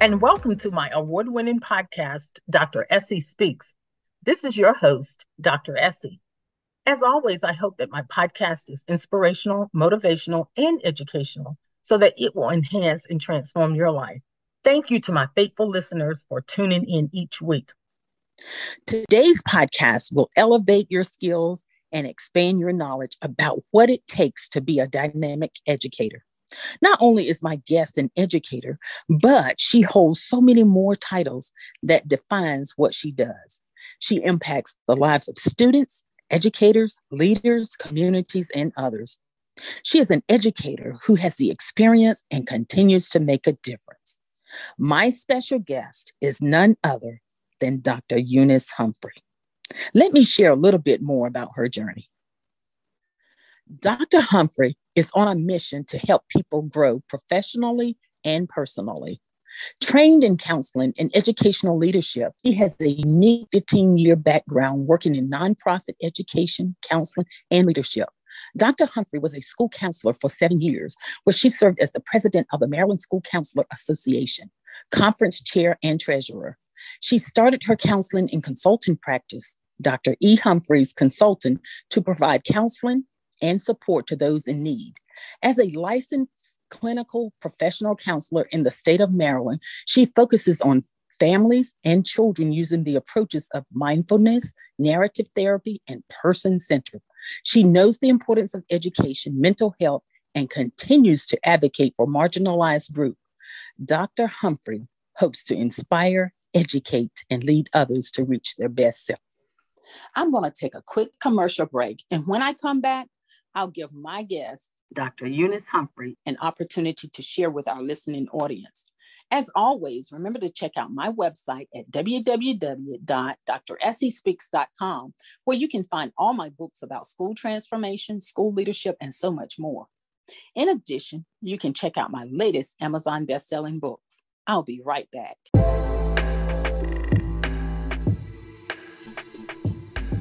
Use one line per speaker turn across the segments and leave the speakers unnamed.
And welcome to my award winning podcast, Dr. Essie Speaks. This is your host, Dr. Essie. As always, I hope that my podcast is inspirational, motivational, and educational so that it will enhance and transform your life. Thank you to my faithful listeners for tuning in each week.
Today's podcast will elevate your skills and expand your knowledge about what it takes to be a dynamic educator. Not only is my guest an educator, but she holds so many more titles that defines what she does. She impacts the lives of students, educators, leaders, communities, and others. She is an educator who has the experience and continues to make a difference. My special guest is none other than Dr. Eunice Humphrey. Let me share a little bit more about her journey. Dr. Humphrey is on a mission to help people grow professionally and personally. Trained in counseling and educational leadership, he has a unique 15 year background working in nonprofit education, counseling, and leadership. Dr. Humphrey was a school counselor for seven years, where she served as the president of the Maryland School Counselor Association, conference chair, and treasurer. She started her counseling and consulting practice, Dr. E. Humphreys Consulting, to provide counseling and support to those in need. As a licensed clinical professional counselor in the state of Maryland, she focuses on families and children using the approaches of mindfulness, narrative therapy, and person centered. She knows the importance of education, mental health, and continues to advocate for marginalized groups. Dr. Humphrey hopes to inspire, educate, and lead others to reach their best self. I'm going to take a quick commercial break. And when I come back, I'll give my guest, Dr. Eunice Humphrey, an opportunity to share with our listening audience. As always, remember to check out my website at www.dressiespeaks.com, where you can find all my books about school transformation, school leadership, and so much more. In addition, you can check out my latest Amazon best-selling books. I'll be right back.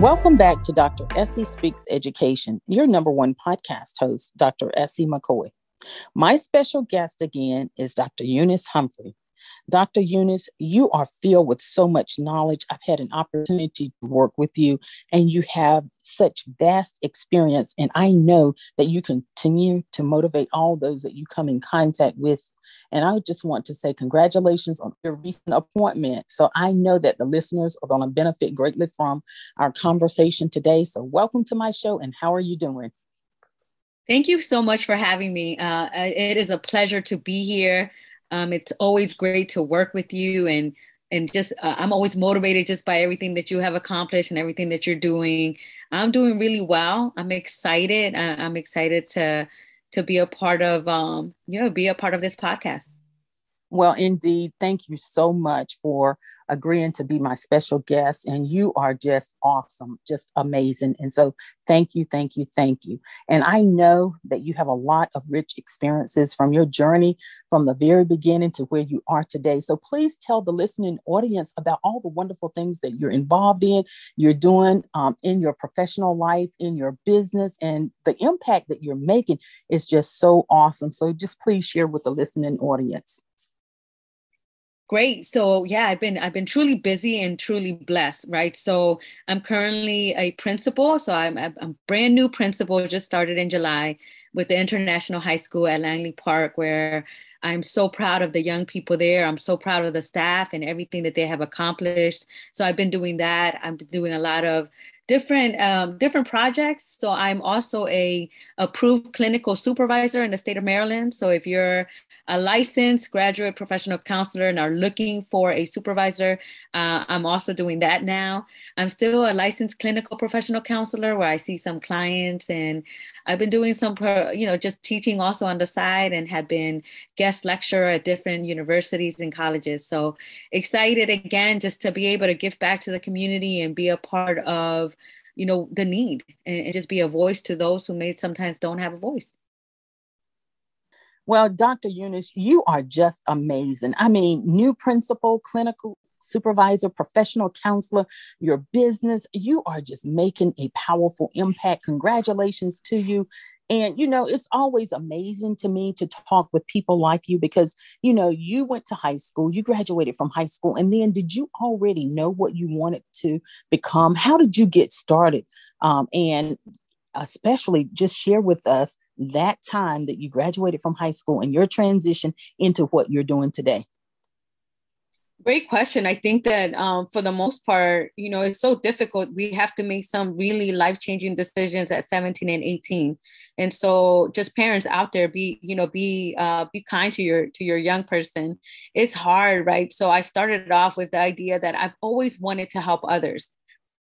Welcome back to Dr. Essie Speaks Education, your number one podcast host, Dr. Essie McCoy. My special guest again is Dr. Eunice Humphrey. Dr. Eunice, you are filled with so much knowledge. I've had an opportunity to work with you, and you have such vast experience. And I know that you continue to motivate all those that you come in contact with. And I just want to say congratulations on your recent appointment. So I know that the listeners are going to benefit greatly from our conversation today. So, welcome to my show, and how are you doing?
Thank you so much for having me. Uh, it is a pleasure to be here. Um, it's always great to work with you and and just uh, I'm always motivated just by everything that you have accomplished and everything that you're doing. I'm doing really well. I'm excited. I, am excited to to be a part of um, you know be a part of this podcast.
Well, indeed. Thank you so much for agreeing to be my special guest. And you are just awesome, just amazing. And so, thank you, thank you, thank you. And I know that you have a lot of rich experiences from your journey from the very beginning to where you are today. So, please tell the listening audience about all the wonderful things that you're involved in, you're doing um, in your professional life, in your business, and the impact that you're making is just so awesome. So, just please share with the listening audience.
Great. So yeah, I've been I've been truly busy and truly blessed, right? So I'm currently a principal. So I'm I'm brand new principal, just started in July with the International High School at Langley Park, where I'm so proud of the young people there. I'm so proud of the staff and everything that they have accomplished. So I've been doing that. I've been doing a lot of different um, different projects. So I'm also a approved clinical supervisor in the state of Maryland. So if you're a licensed graduate professional counselor and are looking for a supervisor, uh, I'm also doing that now. I'm still a licensed clinical professional counselor where I see some clients and I've been doing some, you know, just teaching also on the side and have been guest lecturer at different universities and colleges. So excited again just to be able to give back to the community and be a part of you know the need and, and just be a voice to those who may sometimes don't have a voice
well, Dr. Eunice, you are just amazing. I mean, new principal, clinical supervisor, professional counselor, your business, you are just making a powerful impact. Congratulations to you. And, you know, it's always amazing to me to talk with people like you because, you know, you went to high school, you graduated from high school, and then did you already know what you wanted to become? How did you get started? Um, and especially just share with us that time that you graduated from high school and your transition into what you're doing today.
Great question. I think that um, for the most part, you know, it's so difficult. We have to make some really life changing decisions at 17 and 18, and so just parents out there, be you know, be uh, be kind to your to your young person. It's hard, right? So I started off with the idea that I've always wanted to help others.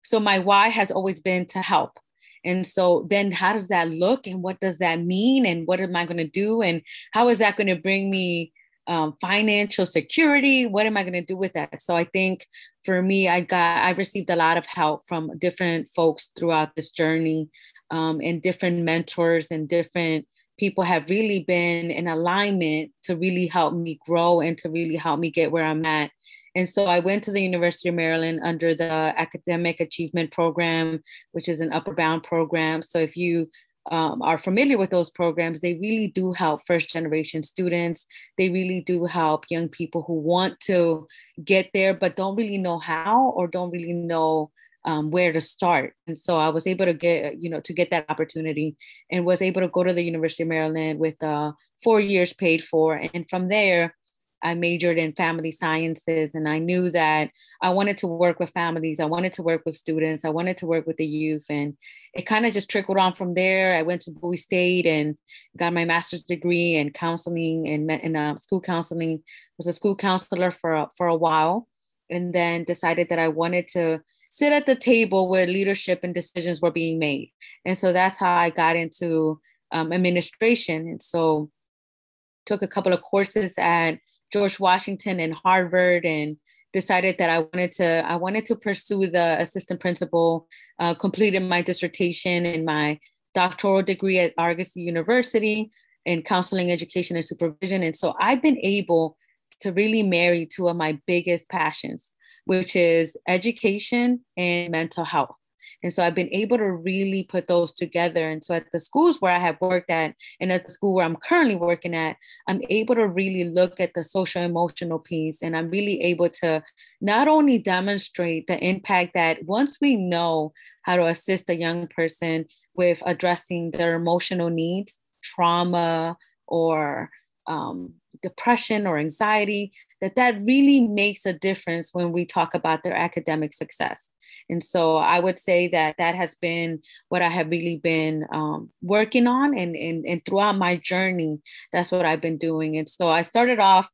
So my why has always been to help. And so then how does that look and what does that mean and what am I going to do and how is that going to bring me um, financial security what am i going to do with that so i think for me i got i received a lot of help from different folks throughout this journey um, and different mentors and different people have really been in alignment to really help me grow and to really help me get where i'm at and so I went to the University of Maryland under the Academic Achievement Program, which is an Upward Bound program. So if you um, are familiar with those programs, they really do help first generation students. They really do help young people who want to get there, but don't really know how or don't really know um, where to start. And so I was able to get, you know, to get that opportunity and was able to go to the University of Maryland with uh, four years paid for. And from there, I majored in family sciences and I knew that I wanted to work with families. I wanted to work with students. I wanted to work with the youth. And it kind of just trickled on from there. I went to Bowie State and got my master's degree in counseling and in, uh, school counseling. Was a school counselor for, a, for a while and then decided that I wanted to sit at the table where leadership and decisions were being made. And so that's how I got into um, administration. And so took a couple of courses at George Washington and Harvard and decided that I wanted to I wanted to pursue the assistant principal, uh, completed my dissertation and my doctoral degree at Argosy University in counseling, education, and supervision. And so I've been able to really marry two of my biggest passions, which is education and mental health. And so I've been able to really put those together. And so at the schools where I have worked at, and at the school where I'm currently working at, I'm able to really look at the social emotional piece. And I'm really able to not only demonstrate the impact that once we know how to assist a young person with addressing their emotional needs, trauma, or um, depression or anxiety, that that really makes a difference when we talk about their academic success. And so I would say that that has been what I have really been um, working on. And, and, and throughout my journey, that's what I've been doing. And so I started off,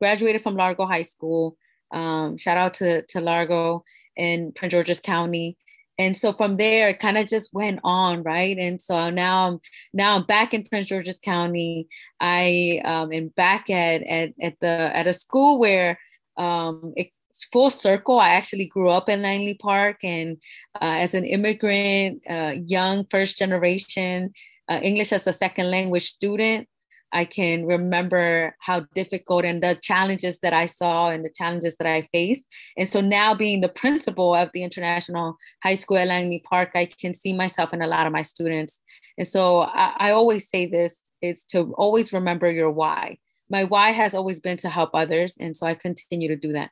graduated from Largo High School. Um, shout out to, to Largo in Prince George's County. And so from there, it kind of just went on, right? And so now I'm now I'm back in Prince George's County. I um, am back at, at at the at a school where um, it full circle. I actually grew up in Langley Park, and uh, as an immigrant, uh, young first generation uh, English as a second language student, I can remember how difficult and the challenges that I saw and the challenges that I faced. And so now, being the principal of the International High School at Langley Park, I can see myself in a lot of my students. And so I, I always say this: is to always remember your why. My why has always been to help others, and so I continue to do that.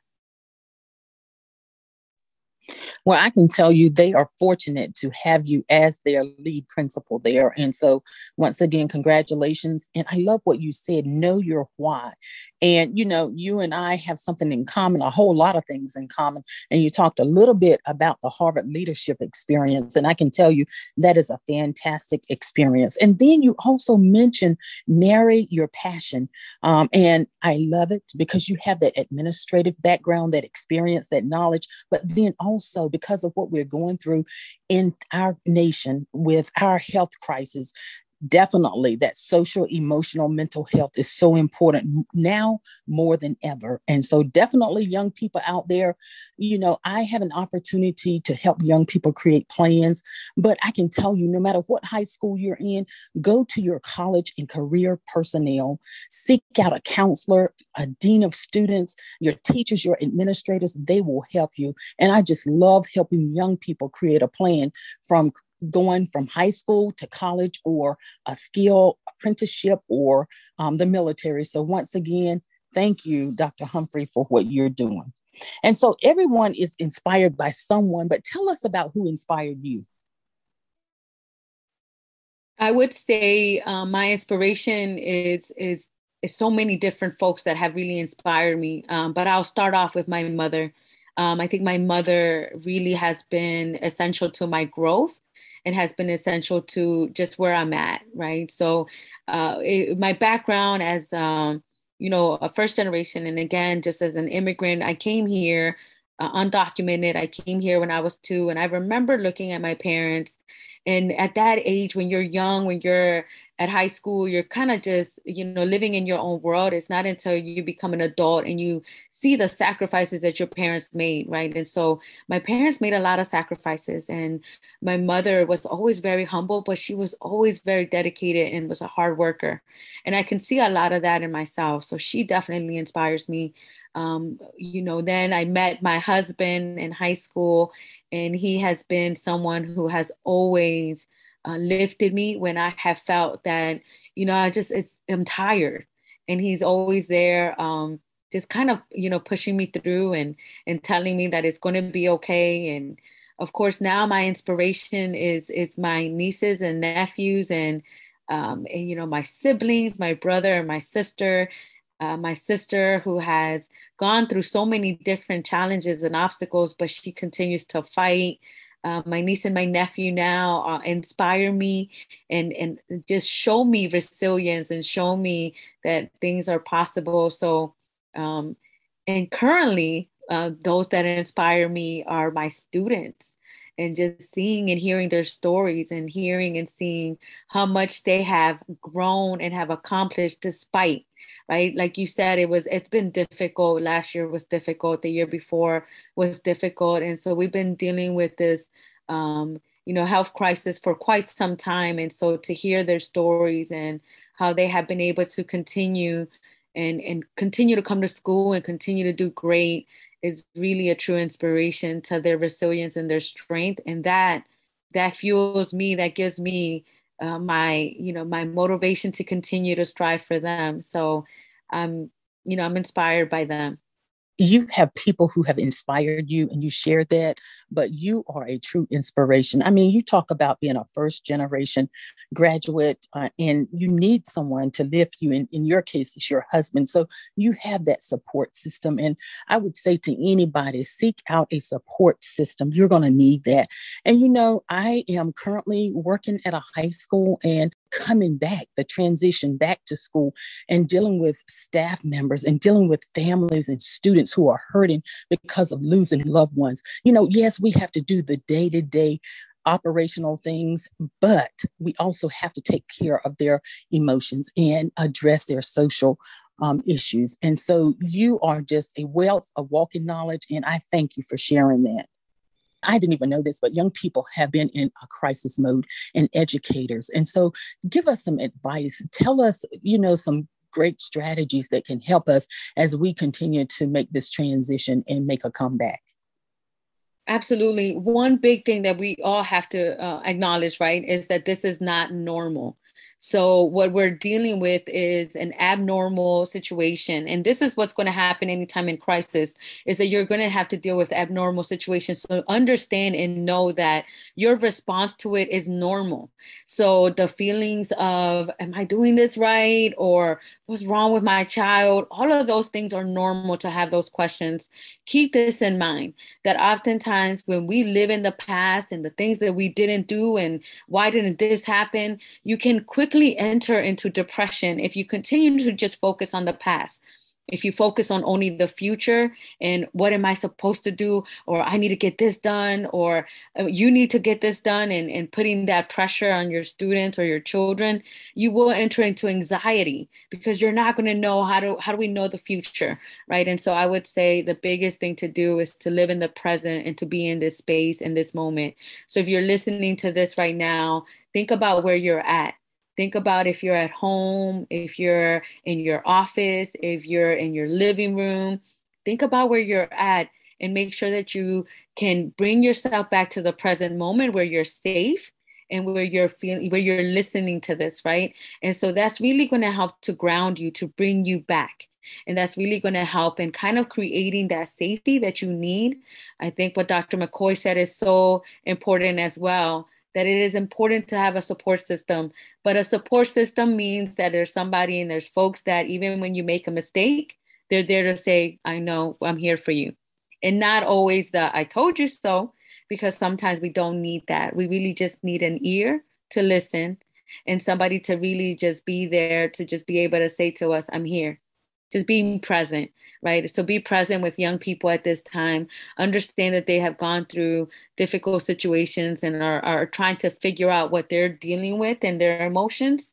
Well, I can tell you they are fortunate to have you as their lead principal there. And so, once again, congratulations. And I love what you said know your why. And, you know, you and I have something in common, a whole lot of things in common. And you talked a little bit about the Harvard leadership experience. And I can tell you that is a fantastic experience. And then you also mentioned marry your passion. Um, and I love it because you have that administrative background, that experience, that knowledge, but then also because of what we're going through in our nation with our health crisis, definitely that social, emotional, mental health is so important now more than ever. And so, definitely, young people out there, you know, I have an opportunity to help young people create plans. But I can tell you, no matter what high school you're in, go to your college and career personnel, seek out a counselor, a dean of students, your teachers, your administrators, they will help you. And I just love helping young people create a plan from going from high school to college or a skill apprenticeship or um, the military. So, once again, thank you, Dr. Humphrey, for what you're doing. And so, everyone is inspired by someone, but tell us about who inspired you.
I would say um, my inspiration is is is so many different folks that have really inspired me. Um, but I'll start off with my mother. Um, I think my mother really has been essential to my growth and has been essential to just where I'm at, right? So, uh, it, my background as um, you know a first generation, and again, just as an immigrant, I came here uh, undocumented. I came here when I was two, and I remember looking at my parents. And at that age, when you're young, when you're at high school, you're kind of just, you know, living in your own world. It's not until you become an adult and you see the sacrifices that your parents made, right? And so my parents made a lot of sacrifices, and my mother was always very humble, but she was always very dedicated and was a hard worker. And I can see a lot of that in myself. So she definitely inspires me. Um, you know, then I met my husband in high school, and he has been someone who has always uh, lifted me when I have felt that, you know, I just it's I'm tired, and he's always there. Um, just kind of you know pushing me through and and telling me that it's going to be okay and of course now my inspiration is is my nieces and nephews and um, and you know my siblings my brother and my sister uh, my sister who has gone through so many different challenges and obstacles but she continues to fight uh, my niece and my nephew now uh, inspire me and and just show me resilience and show me that things are possible. So um, and currently, uh, those that inspire me are my students and just seeing and hearing their stories and hearing and seeing how much they have grown and have accomplished despite right? Like you said it was it's been difficult. Last year was difficult. The year before was difficult. And so we've been dealing with this um, you know health crisis for quite some time. And so to hear their stories and how they have been able to continue and and continue to come to school and continue to do great is really a true inspiration to their resilience and their strength and that that fuels me that gives me uh, my you know my motivation to continue to strive for them. So i'm you know i'm inspired by them
you have people who have inspired you and you share that, but you are a true inspiration. I mean, you talk about being a first generation graduate uh, and you need someone to lift you. In, in your case, it's your husband. So you have that support system. And I would say to anybody, seek out a support system. You're going to need that. And you know, I am currently working at a high school and coming back, the transition back to school and dealing with staff members and dealing with families and students who are hurting because of losing loved ones. You know, yes, we have to do the day to day operational things, but we also have to take care of their emotions and address their social um, issues. And so you are just a wealth of walking knowledge, and I thank you for sharing that. I didn't even know this, but young people have been in a crisis mode and educators. And so give us some advice. Tell us, you know, some great strategies that can help us as we continue to make this transition and make a comeback.
Absolutely. One big thing that we all have to uh, acknowledge, right, is that this is not normal. So, what we're dealing with is an abnormal situation. And this is what's going to happen anytime in crisis is that you're going to have to deal with abnormal situations. So, understand and know that your response to it is normal. So, the feelings of, am I doing this right? Or what's wrong with my child? All of those things are normal to have those questions. Keep this in mind that oftentimes when we live in the past and the things that we didn't do and why didn't this happen, you can quickly enter into depression if you continue to just focus on the past if you focus on only the future and what am I supposed to do, or I need to get this done, or uh, you need to get this done, and, and putting that pressure on your students or your children, you will enter into anxiety because you're not going to know how to how do we know the future, right? And so I would say the biggest thing to do is to live in the present and to be in this space in this moment. So if you're listening to this right now, think about where you're at Think about if you're at home, if you're in your office, if you're in your living room. Think about where you're at and make sure that you can bring yourself back to the present moment where you're safe and where you're feeling where you're listening to this right? And so that's really going to help to ground you to bring you back. And that's really going to help in kind of creating that safety that you need. I think what dr mccoy said is so important as well that it is important to have a support system. But a support system means that there's somebody and there's folks that even when you make a mistake, they're there to say, I know, I'm here for you. And not always the I told you so, because sometimes we don't need that. We really just need an ear to listen and somebody to really just be there to just be able to say to us, I'm here. Just being present right? So be present with young people at this time. Understand that they have gone through difficult situations and are, are trying to figure out what they're dealing with and their emotions.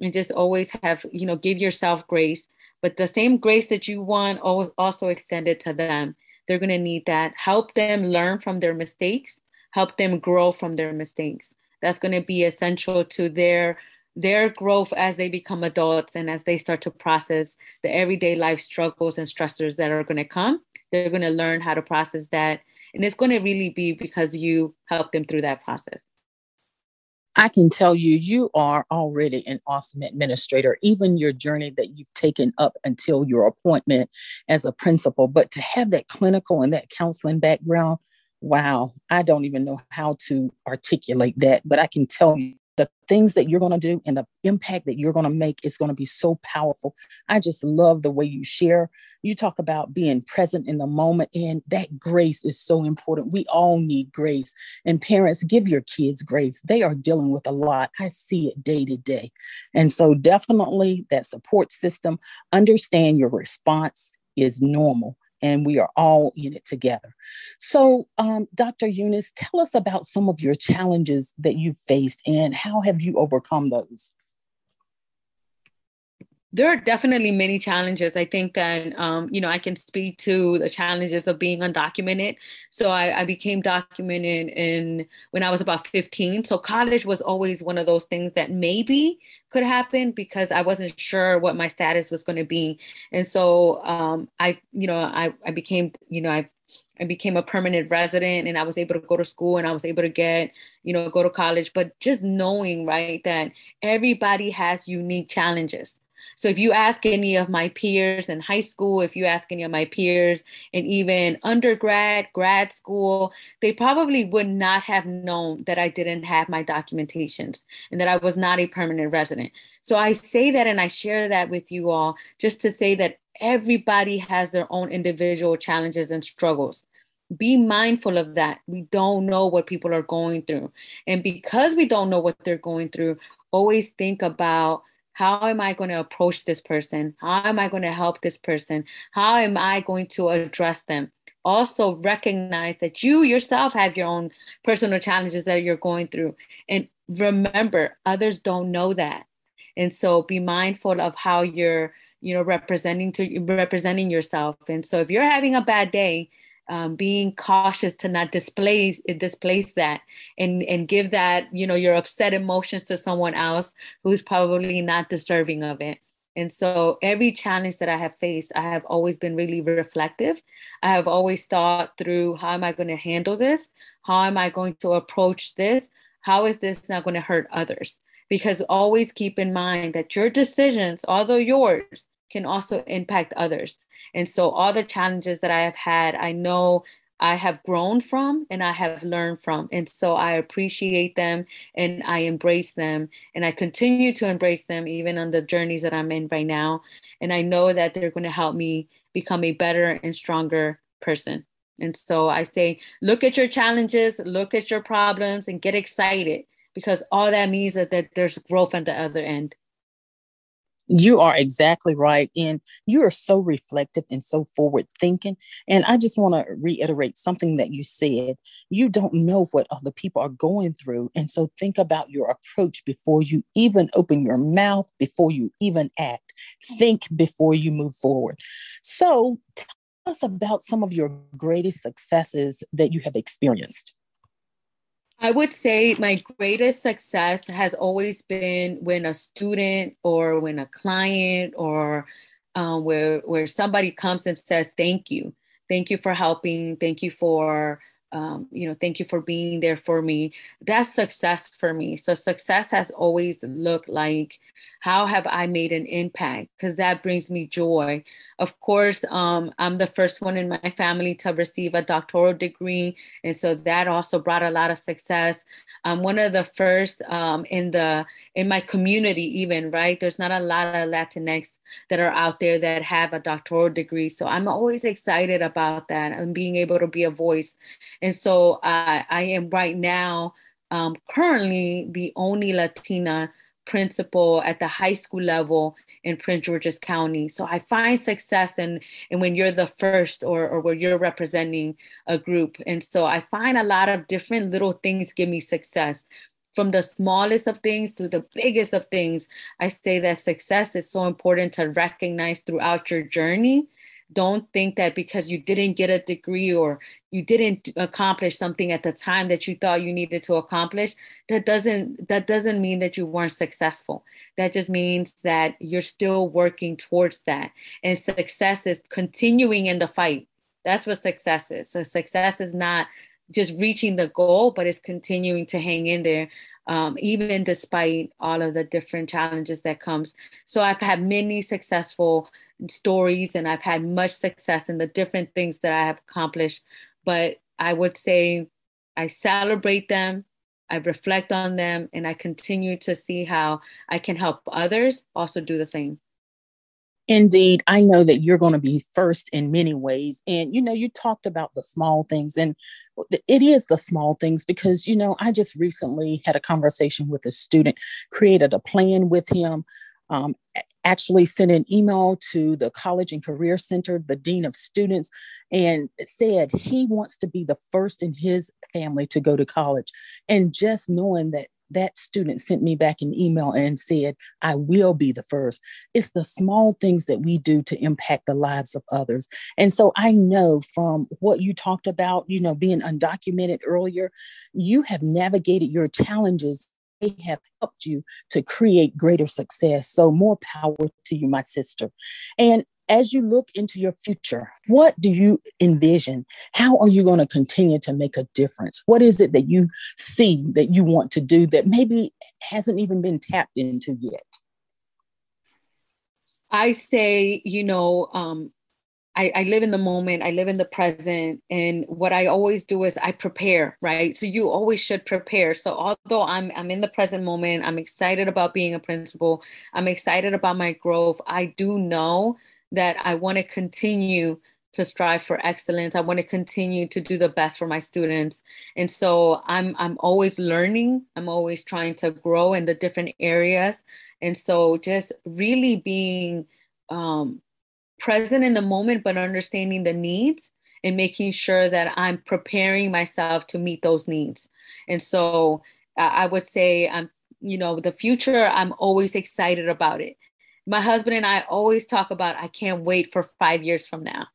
And just always have, you know, give yourself grace. But the same grace that you want also extended to them. They're going to need that. Help them learn from their mistakes, help them grow from their mistakes. That's going to be essential to their their growth as they become adults and as they start to process the everyday life struggles and stressors that are going to come they're going to learn how to process that and it's going to really be because you help them through that process
I can tell you, you are already an awesome administrator, even your journey that you've taken up until your appointment as a principal. But to have that clinical and that counseling background, wow, I don't even know how to articulate that. But I can tell you, the things that you're going to do and the impact that you're going to make is going to be so powerful. I just love the way you share. You talk about being present in the moment, and that grace is so important. We all need grace. And parents, give your kids grace. They are dealing with a lot. I see it day to day. And so, definitely that support system, understand your response is normal and we are all in it together. So, um, Dr. Eunice, tell us about some of your challenges that you've faced and how have you overcome those?
There are definitely many challenges. I think that um, you know I can speak to the challenges of being undocumented. So I, I, became documented in when I was about 15. So college was always one of those things that maybe could happen because I wasn't sure what my status was going to be. And so um, I, you know, I, I became, you know, I I became a permanent resident and I was able to go to school and I was able to get, you know, go to college. But just knowing, right, that everybody has unique challenges. So if you ask any of my peers in high school, if you ask any of my peers in even undergrad, grad school, they probably would not have known that I didn't have my documentations and that I was not a permanent resident. So I say that and I share that with you all just to say that everybody has their own individual challenges and struggles be mindful of that. We don't know what people are going through. And because we don't know what they're going through, always think about how am I going to approach this person? How am I going to help this person? How am I going to address them? Also, recognize that you yourself have your own personal challenges that you're going through. And remember, others don't know that. And so be mindful of how you're, you know, representing to representing yourself. And so if you're having a bad day, um, being cautious to not displace displace that and and give that you know your upset emotions to someone else who's probably not deserving of it. And so every challenge that i have faced i have always been really reflective. I have always thought through how am i going to handle this? How am i going to approach this? How is this not going to hurt others? Because always keep in mind that your decisions, although yours, can also impact others. And so, all the challenges that I have had, I know I have grown from and I have learned from. And so I appreciate them and I embrace them and I continue to embrace them even on the journeys that I'm in right now. And I know that they're going to help me become a better and stronger person. And so I say, look at your challenges, look at your problems, and get excited because all that means is that there's growth at the other end.
You are exactly right. And you are so reflective and so forward thinking. And I just want to reiterate something that you said. You don't know what other people are going through. And so think about your approach before you even open your mouth, before you even act. Think before you move forward. So tell us about some of your greatest successes that you have experienced.
I would say my greatest success has always been when a student or when a client or um, where where somebody comes and says thank you, thank you for helping, thank you for um, you know, thank you for being there for me. That's success for me. So success has always looked like how have I made an impact? Because that brings me joy. Of course, um, I'm the first one in my family to receive a doctoral degree, and so that also brought a lot of success. I'm one of the first um, in the in my community, even right. There's not a lot of Latinx that are out there that have a doctoral degree, so I'm always excited about that and being able to be a voice. And so uh, I am right now um, currently the only Latina principal at the high school level in Prince George's County. So I find success in, in when you're the first or, or where you're representing a group. And so I find a lot of different little things give me success. From the smallest of things to the biggest of things, I say that success is so important to recognize throughout your journey. Don't think that because you didn't get a degree or you didn't accomplish something at the time that you thought you needed to accomplish that doesn't that doesn't mean that you weren't successful. That just means that you're still working towards that. And success is continuing in the fight. That's what success is. So success is not just reaching the goal but it's continuing to hang in there um, even despite all of the different challenges that comes so i've had many successful stories and I've had much success in the different things that I have accomplished. But I would say I celebrate them, I reflect on them, and I continue to see how I can help others also do the same.
Indeed, I know that you're going to be first in many ways. And, you know, you talked about the small things, and it is the small things because, you know, I just recently had a conversation with a student, created a plan with him um, actually sent an email to the College and Career Center, the Dean of Students, and said he wants to be the first in his family to go to college. And just knowing that that student sent me back an email and said, I will be the first. It's the small things that we do to impact the lives of others. And so I know from what you talked about, you know, being undocumented earlier, you have navigated your challenges they have helped you to create greater success. So, more power to you, my sister. And as you look into your future, what do you envision? How are you going to continue to make a difference? What is it that you see that you want to do that maybe hasn't even been tapped into yet?
I say, you know, um, I, I, live in the moment, I live in the present. And what I always do is I prepare, right? So you always should prepare. So although I'm I'm in the present moment, I'm excited about being a principal, I'm excited about my growth. I do know that I want to continue to strive for excellence. I want to continue to do the best for my students. And so I'm I'm always learning. I'm always trying to grow in the different areas. And so just really being um present in the moment, but understanding the needs and making sure that I'm preparing myself to meet those needs. And so uh, I would say, I'm, you know, the future, I'm always excited about it. My husband and I always talk about, I can't wait for five years from now.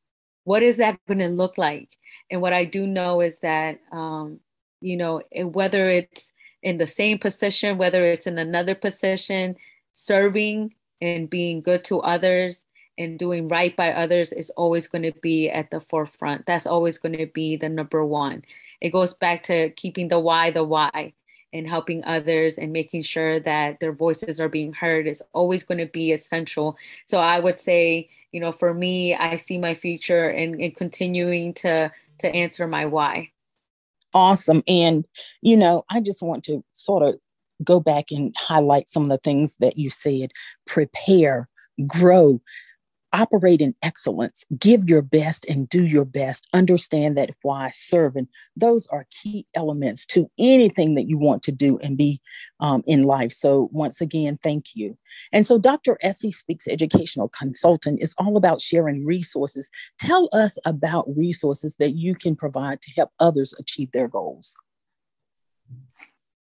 What is that going to look like? And what I do know is that, um, you know, whether it's in the same position, whether it's in another position, serving and being good to others and doing right by others is always going to be at the forefront. That's always going to be the number one. It goes back to keeping the why the why and helping others and making sure that their voices are being heard is always going to be essential. So I would say, you know, for me, I see my future in continuing to to answer my why.
Awesome. And, you know, I just want to sort of go back and highlight some of the things that you said prepare, grow, operate in excellence, give your best and do your best. Understand that why serving, those are key elements to anything that you want to do and be um, in life. So, once again, thank you. And so, Dr. Essie Speaks Educational Consultant is all about sharing resources. Tell us about resources that you can provide to help others achieve their goals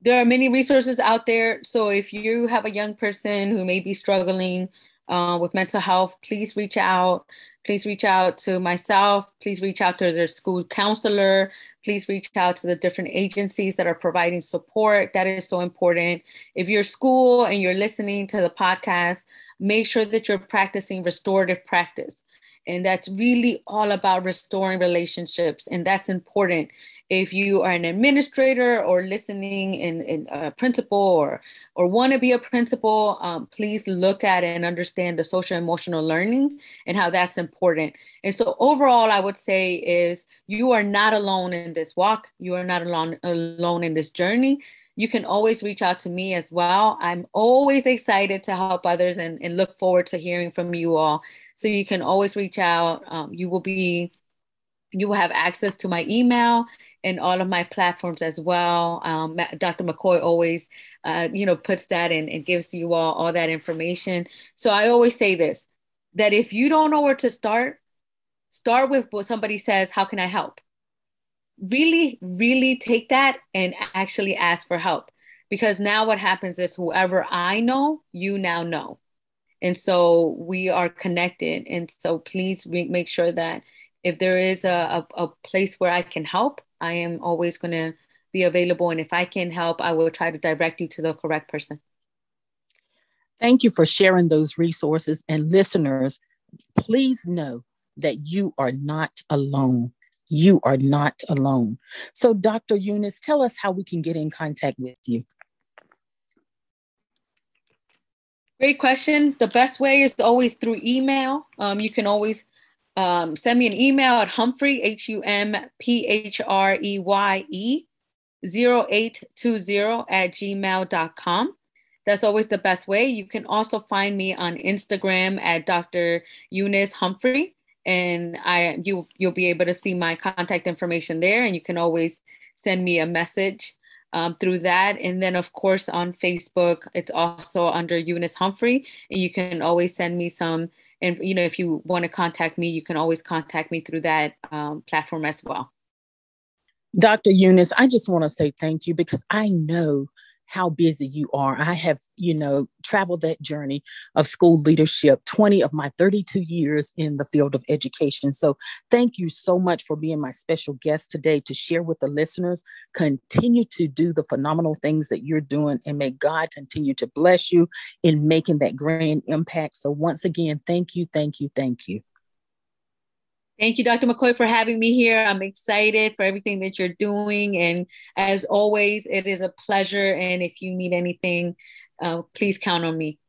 there are many resources out there. So if you have a young person who may be struggling uh, with mental health, please reach out. Please reach out to myself. Please reach out to their school counselor. Please reach out to the different agencies that are providing support. That is so important. If you're school and you're listening to the podcast, make sure that you're practicing restorative practice. And that's really all about restoring relationships. And that's important. If you are an administrator or listening in, in a principal or or want to be a principal um, please look at and understand the social emotional learning and how that's important. And so overall i would say is you are not alone in this walk. You are not alone alone in this journey you can always reach out to me as well i'm always excited to help others and, and look forward to hearing from you all so you can always reach out um, you will be you will have access to my email and all of my platforms as well. Um, Dr. McCoy always, uh, you know, puts that in and gives you all all that information. So I always say this: that if you don't know where to start, start with what somebody says. How can I help? Really, really take that and actually ask for help, because now what happens is whoever I know, you now know, and so we are connected. And so please make sure that if there is a, a, a place where I can help, I am always going to be available. And if I can help, I will try to direct you to the correct person.
Thank you for sharing those resources. And listeners, please know that you are not alone. You are not alone. So, Dr. Eunice, tell us how we can get in contact with you.
Great question. The best way is always through email. Um, you can always um, send me an email at Humphrey, H U M P H R E Y E 0820 at gmail.com. That's always the best way. You can also find me on Instagram at Dr. Eunice Humphrey, and I you you'll be able to see my contact information there, and you can always send me a message um, through that. And then, of course, on Facebook, it's also under Eunice Humphrey, and you can always send me some and you know if you want to contact me you can always contact me through that um, platform as well
dr eunice i just want to say thank you because i know how busy you are. I have, you know, traveled that journey of school leadership 20 of my 32 years in the field of education. So thank you so much for being my special guest today to share with the listeners. Continue to do the phenomenal things that you're doing, and may God continue to bless you in making that grand impact. So once again, thank you, thank you, thank you.
Thank you, Dr. McCoy, for having me here. I'm excited for everything that you're doing. And as always, it is a pleasure. And if you need anything, uh, please count on me.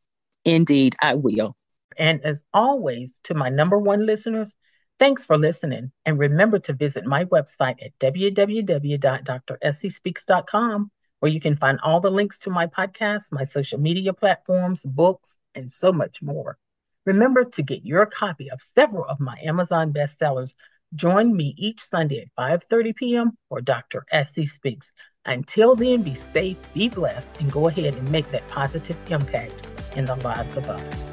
Indeed, I will.
And as always, to my number one listeners, thanks for listening. And remember to visit my website at www.dressiespeaks.com, where you can find all the links to my podcast, my social media platforms, books, and so much more. Remember to get your copy of several of my Amazon bestsellers. Join me each Sunday at 5:30 p.m. for Dr. Essie Speaks. Until then, be safe, be blessed, and go ahead and make that positive impact in the lives of others.